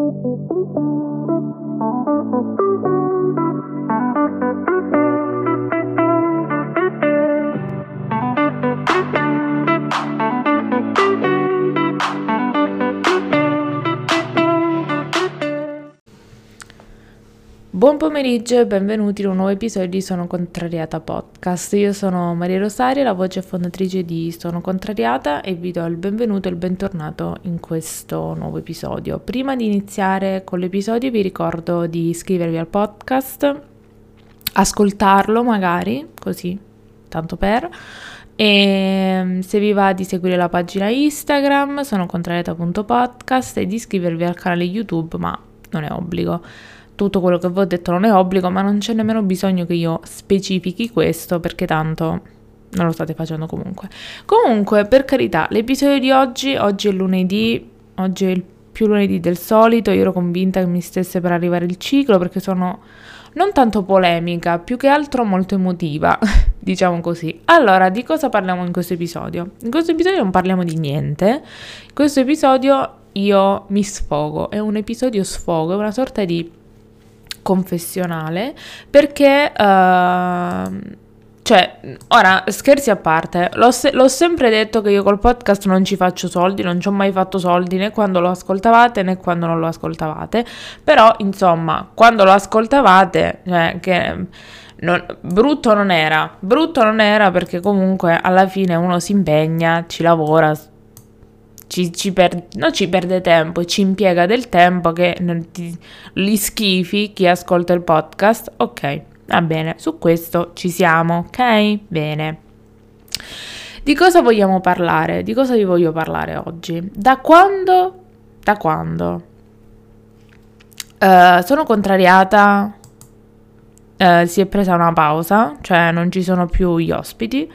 Thank you. Buon pomeriggio e benvenuti in un nuovo episodio di Sono Contrariata Podcast. Io sono Maria Rosaria, la voce fondatrice di Sono Contrariata e vi do il benvenuto e il bentornato in questo nuovo episodio. Prima di iniziare con l'episodio vi ricordo di iscrivervi al podcast, ascoltarlo magari, così, tanto per, e se vi va di seguire la pagina Instagram, sono contrariata.podcast e di iscrivervi al canale YouTube, ma non è obbligo tutto quello che vi ho detto non è obbligo, ma non c'è nemmeno bisogno che io specifichi questo perché tanto non lo state facendo comunque. Comunque, per carità, l'episodio di oggi, oggi è lunedì, oggi è il più lunedì del solito, io ero convinta che mi stesse per arrivare il ciclo perché sono non tanto polemica, più che altro molto emotiva, diciamo così. Allora, di cosa parliamo in questo episodio? In questo episodio non parliamo di niente. In questo episodio io mi sfogo, è un episodio sfogo, è una sorta di confessionale perché uh, cioè ora scherzi a parte l'ho, se- l'ho, sempre detto che io col podcast non ci faccio soldi non ci ho mai fatto soldi né quando lo ascoltavate né quando non lo ascoltavate però insomma quando lo ascoltavate cioè che non, brutto non era brutto non era perché comunque alla fine uno si impegna ci lavora ci, ci per, non ci perde tempo, ci impiega del tempo che ti, li schifi chi ascolta il podcast. Ok, va bene, su questo ci siamo, ok? Bene. Di cosa vogliamo parlare? Di cosa vi voglio parlare oggi? Da quando? Da quando? Uh, sono contrariata, uh, si è presa una pausa, cioè non ci sono più gli ospiti.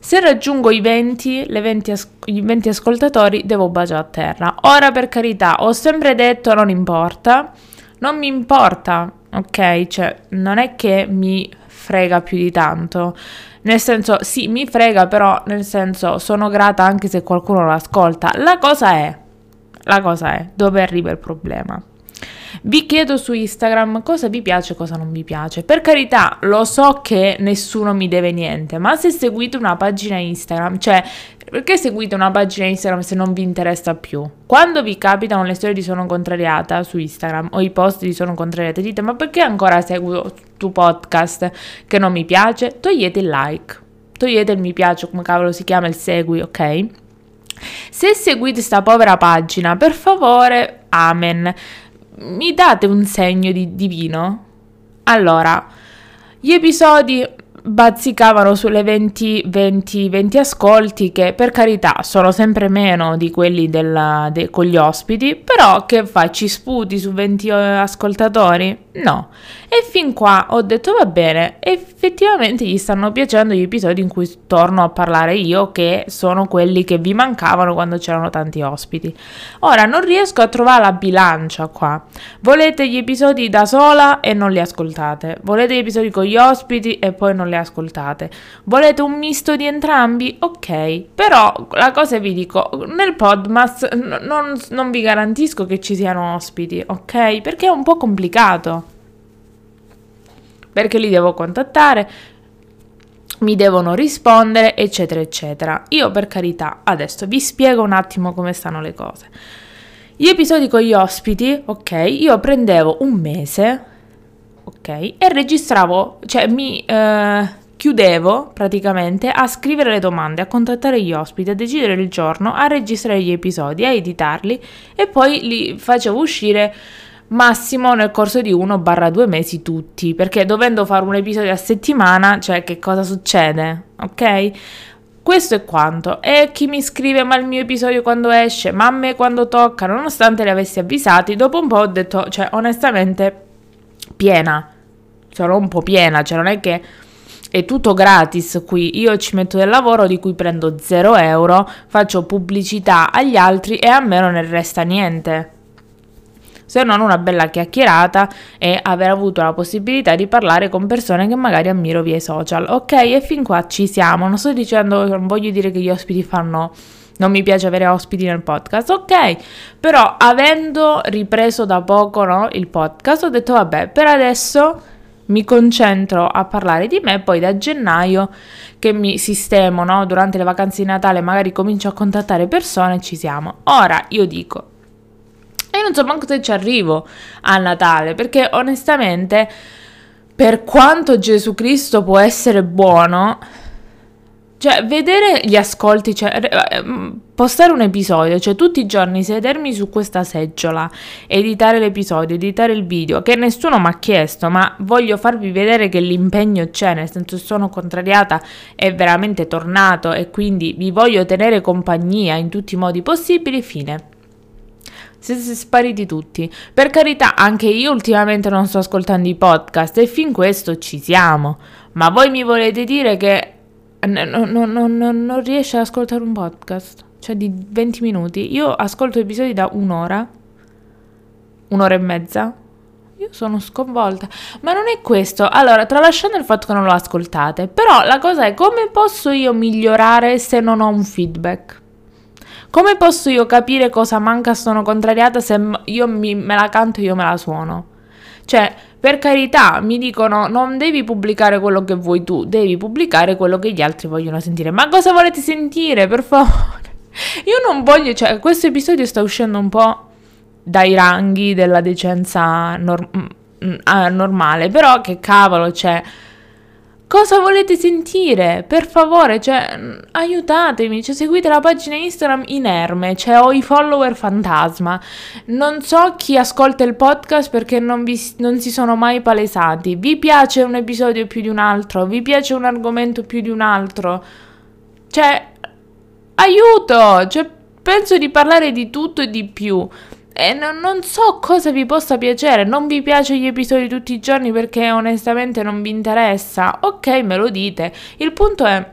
Se raggiungo i 20, 20 as- i 20 ascoltatori, devo baciare a terra. Ora, per carità, ho sempre detto non importa, non mi importa, ok? Cioè, non è che mi frega più di tanto. Nel senso, sì, mi frega, però nel senso sono grata anche se qualcuno lo ascolta. La cosa è, la cosa è, dove arriva il problema? Vi chiedo su Instagram cosa vi piace e cosa non vi piace. Per carità, lo so che nessuno mi deve niente, ma se seguite una pagina Instagram, cioè perché seguite una pagina Instagram se non vi interessa più? Quando vi capitano le storie di Sono Contrariata su Instagram o i post di Sono Contrariata, dite ma perché ancora seguo tu podcast che non mi piace? Togliete il like, togliete il mi piace, come cavolo si chiama il segui, ok? Se seguite sta povera pagina, per favore, amen mi date un segno di divino? Allora, gli episodi bazzicavano sulle 20, 20, 20 ascolti che per carità sono sempre meno di quelli della, de, con gli ospiti, però che fai? Ci sputi su 20 eh, ascoltatori? No. E fin qua ho detto va bene, effettivamente gli stanno piacendo gli episodi in cui torno a parlare io, che sono quelli che vi mancavano quando c'erano tanti ospiti. Ora non riesco a trovare la bilancia qua. Volete gli episodi da sola e non li ascoltate. Volete gli episodi con gli ospiti e poi non li ascoltate. Volete un misto di entrambi? Ok, però la cosa vi dico, nel Podmas non, non vi garantisco che ci siano ospiti, ok? Perché è un po' complicato perché li devo contattare, mi devono rispondere, eccetera, eccetera. Io per carità, adesso vi spiego un attimo come stanno le cose. Gli episodi con gli ospiti, ok, io prendevo un mese, ok, e registravo, cioè mi eh, chiudevo praticamente a scrivere le domande, a contattare gli ospiti, a decidere il giorno, a registrare gli episodi, a editarli e poi li facevo uscire massimo nel corso di 1-2 mesi tutti, perché dovendo fare un episodio a settimana, cioè che cosa succede? Ok? Questo è quanto. E chi mi scrive ma il mio episodio quando esce, ma a me quando tocca, nonostante li avessi avvisati, dopo un po' ho detto, cioè onestamente, piena. Sono un po' piena, cioè non è che è tutto gratis qui, io ci metto del lavoro di cui prendo 0 euro, faccio pubblicità agli altri e a me non ne resta niente se non una bella chiacchierata e aver avuto la possibilità di parlare con persone che magari ammiro via i social. Ok, e fin qua ci siamo. Non sto dicendo, non voglio dire che gli ospiti fanno non mi piace avere ospiti nel podcast, ok, però avendo ripreso da poco no, il podcast ho detto vabbè, per adesso mi concentro a parlare di me, poi da gennaio che mi sistemo, no, durante le vacanze di Natale magari comincio a contattare persone e ci siamo. Ora io dico, e non so manco se ci arrivo a Natale, perché onestamente per quanto Gesù Cristo può essere buono, cioè, vedere gli ascolti, cioè, eh, postare un episodio, cioè tutti i giorni sedermi su questa seggiola, editare l'episodio, editare il video, che nessuno mi ha chiesto, ma voglio farvi vedere che l'impegno c'è, nel senso sono contrariata, è veramente tornato e quindi vi voglio tenere compagnia in tutti i modi possibili, fine. Siete spariti tutti. Per carità, anche io ultimamente non sto ascoltando i podcast e fin questo ci siamo. Ma voi mi volete dire che non, non, non, non riesce ad ascoltare un podcast, cioè di 20 minuti. Io ascolto episodi da un'ora, un'ora e mezza. Io sono sconvolta. Ma non è questo. Allora, tralasciando il fatto che non lo ascoltate, però la cosa è come posso io migliorare se non ho un feedback? Come posso io capire cosa manca, sono contrariata se io mi, me la canto e io me la suono? Cioè, per carità, mi dicono non devi pubblicare quello che vuoi tu, devi pubblicare quello che gli altri vogliono sentire. Ma cosa volete sentire, per favore? Io non voglio, cioè, questo episodio sta uscendo un po' dai ranghi della decenza nor- mm, mm, normale, però che cavolo, cioè Cosa volete sentire? Per favore, cioè, aiutatemi, cioè, seguite la pagina Instagram inerme, cioè ho i follower fantasma. Non so chi ascolta il podcast perché non, vi, non si sono mai palesati. Vi piace un episodio più di un altro? Vi piace un argomento più di un altro? Cioè, aiuto! Cioè, penso di parlare di tutto e di più. E non, non, so cosa vi possa piacere. Non vi piace gli episodi tutti i giorni perché onestamente non vi interessa. Ok, me lo dite. Il punto è,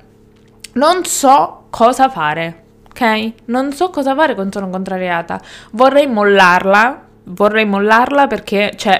non so cosa fare. Ok? Non so cosa fare quando sono contrariata. Vorrei mollarla. Vorrei mollarla perché, cioè,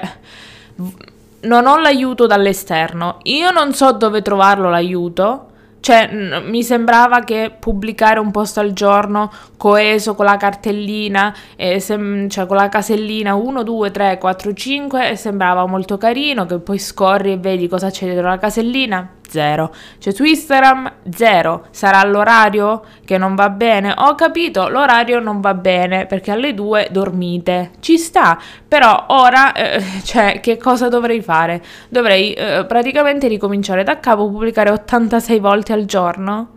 non ho l'aiuto dall'esterno. Io non so dove trovarlo l'aiuto. Cioè, n- mi sembrava che pubblicare un post al giorno coeso con la cartellina, eh, sem- cioè con la casellina 1, 2, 3, 4, 5, sembrava molto carino, che poi scorri e vedi cosa c'è dietro la casellina zero. Cioè su Instagram zero. Sarà l'orario che non va bene? Ho capito, l'orario non va bene perché alle due dormite. Ci sta, però ora, eh, cioè, che cosa dovrei fare? Dovrei eh, praticamente ricominciare da capo, pubblicare 86 volte al giorno?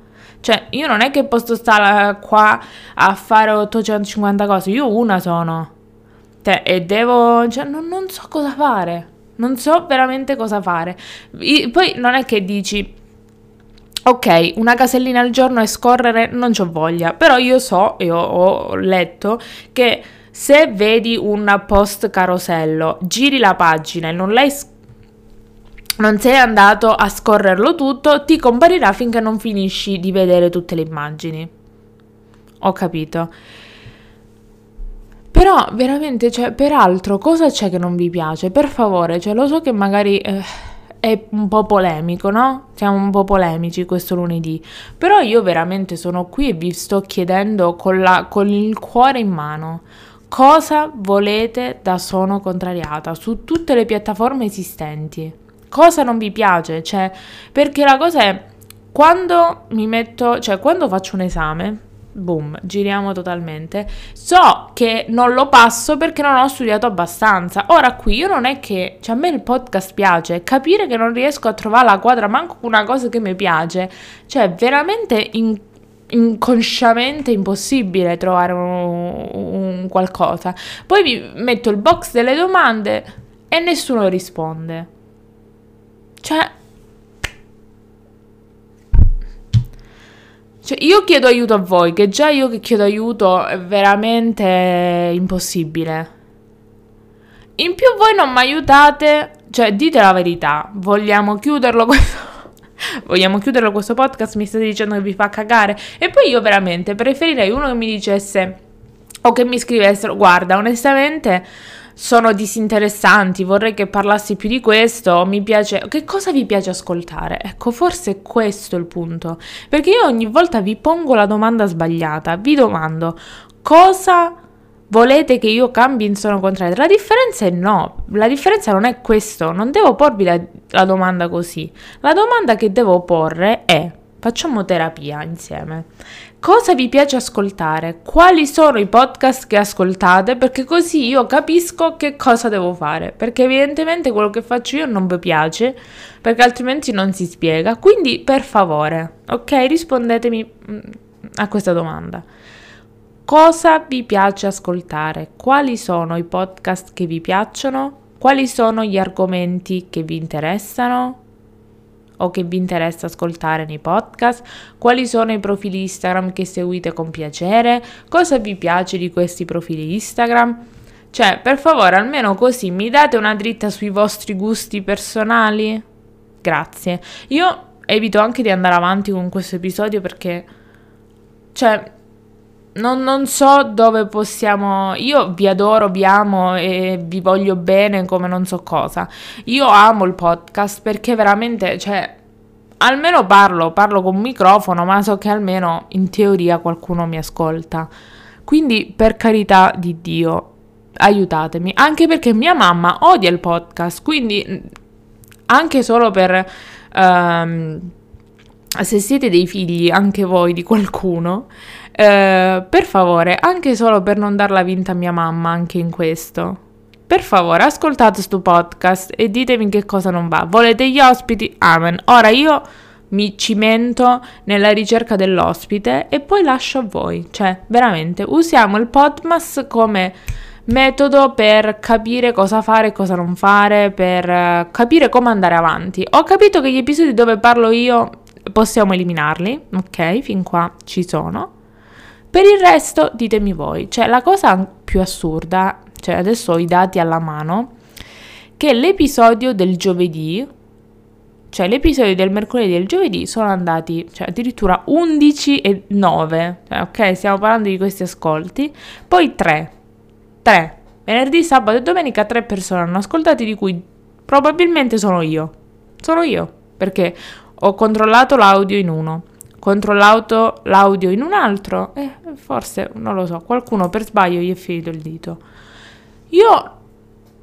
Cioè, io non è che posso stare qua a fare 850 cose, io una sono. Cioè, e devo... Cioè, non, non so cosa fare non so veramente cosa fare. I, poi non è che dici, ok, una casellina al giorno e scorrere non ho voglia, però io so e ho, letto che se vedi un post carosello, giri la pagina e non l'hai non sei andato a scorrerlo tutto, ti comparirà finché non finisci di vedere tutte le immagini. Ho capito. Però veramente, cioè, peraltro, cosa c'è che non vi piace? Per favore, cioè, lo so che magari eh, è un po' polemico, no? Siamo un po' polemici questo lunedì. Però io veramente sono qui e vi sto chiedendo con, la, con il cuore in mano. Cosa volete da Sono Contrariata su tutte le piattaforme esistenti? Cosa non vi piace? Cioè, perché la cosa è quando mi metto, cioè quando faccio un esame, boom, giriamo totalmente. So che non lo passo perché non ho studiato abbastanza. Ora qui io non è che, cioè a me il podcast piace, capire che non riesco a trovare la quadra manco una cosa che mi piace, cioè veramente in, inconsciamente impossibile trovare un, un qualcosa. Poi vi metto il box delle domande e nessuno risponde. Cioè Cioè, io chiedo aiuto a voi, che già io che chiedo aiuto è veramente impossibile. In più voi non mi aiutate, cioè dite la verità, vogliamo chiuderlo questo... vogliamo chiuderlo questo podcast, mi state dicendo che vi fa cagare? E poi io veramente preferirei uno che mi dicesse o che mi scrivessero, guarda, onestamente sono disinteressanti, vorrei che parlassi più di questo, mi piace... Che cosa vi piace ascoltare? Ecco, forse questo è il punto, perché io ogni volta vi pongo la domanda sbagliata, vi domando cosa volete che io cambi in sono contrario? La differenza è no, la differenza non è questo, non devo porvi la, la domanda così. La domanda che devo porre è, facciamo terapia insieme. Cosa vi piace ascoltare? Quali sono i podcast che ascoltate? Perché così io capisco che cosa devo fare. Perché evidentemente quello che faccio io non vi piace, perché altrimenti non si spiega. Quindi, per favore, ok, rispondetemi mm, a questa domanda. Cosa vi piace ascoltare? Quali sono i podcast che vi piacciono? Quali sono gli argomenti che vi interessano? O che vi interessa ascoltare nei podcast, quali sono i profili Instagram che seguite con piacere, cosa vi piace di questi profili Instagram. Cioè, per favore, almeno così mi date una dritta sui vostri gusti personali? Grazie. Io evito anche di andare avanti con questo episodio perché, cioè, non, non, so dove possiamo. Io vi adoro, vi amo e vi voglio bene come non so cosa. Io amo il podcast perché veramente, cioè, almeno parlo, parlo con un microfono, ma so che almeno in teoria qualcuno mi ascolta. Quindi, per carità di Dio, aiutatemi. Anche perché mia mamma odia il podcast, quindi anche solo per. Um, se siete dei figli, anche voi, di qualcuno, eh, per favore, anche solo per non darla vinta a mia mamma anche in questo. Per favore, ascoltate sto podcast e ditemi che cosa non va. Volete gli ospiti? Amen. Ora io mi cimento nella ricerca dell'ospite e poi lascio a voi. Cioè, veramente, usiamo il Podmas come metodo per capire cosa fare e cosa non fare, per uh, capire come andare avanti. Ho capito che gli episodi dove parlo io possiamo eliminarli, ok? Fin qua ci sono. Per il resto ditemi voi, cioè la cosa più assurda, cioè adesso ho i dati alla mano, che l'episodio del giovedì, cioè l'episodio del mercoledì e del giovedì sono andati, cioè addirittura 11 e 9, cioè, ok, stiamo parlando di questi ascolti, poi 3, 3, venerdì, sabato e domenica 3 persone hanno ascoltato, di cui probabilmente sono io, sono io, perché ho controllato l'audio in uno controllato l'audio in un altro e eh, forse, non lo so, qualcuno per sbaglio gli è finito il dito. Io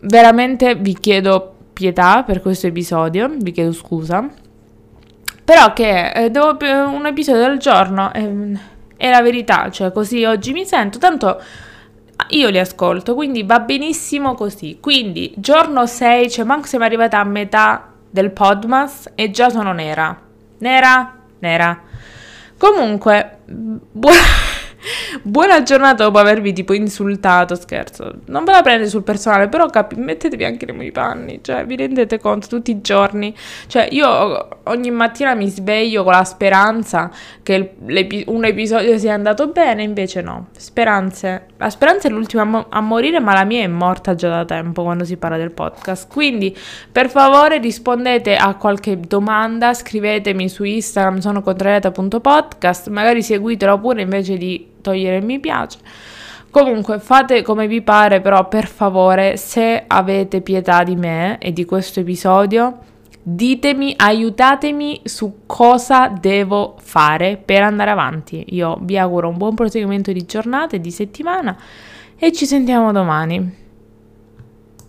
veramente vi chiedo pietà per questo episodio, vi chiedo scusa, però che eh, devo un episodio al giorno eh, è la verità, cioè così oggi mi sento, tanto io li ascolto, quindi va benissimo così. Quindi giorno 6, cioè manco siamo arrivati a metà del Podmas e già sono nera. Nera, nera. Comunque, buona... Buona giornata dopo avervi tipo insultato, scherzo. Non ve la prendete sul personale, però capi- mettetevi anche nei miei panni, cioè vi rendete conto tutti i giorni. Cioè io ogni mattina mi sveglio con la speranza che un episodio sia andato bene, invece no. Speranze. La speranza è l'ultima a, mo- a morire, ma la mia è morta già da tempo quando si parla del podcast. Quindi per favore rispondete a qualche domanda, scrivetemi su Instagram sono contrariata.podcast, magari seguitelo pure invece di togliere il mi piace. Comunque fate come vi pare, però per favore, se avete pietà di me e di questo episodio, ditemi, aiutatemi su cosa devo fare per andare avanti. Io vi auguro un buon proseguimento di giornata e di settimana e ci sentiamo domani.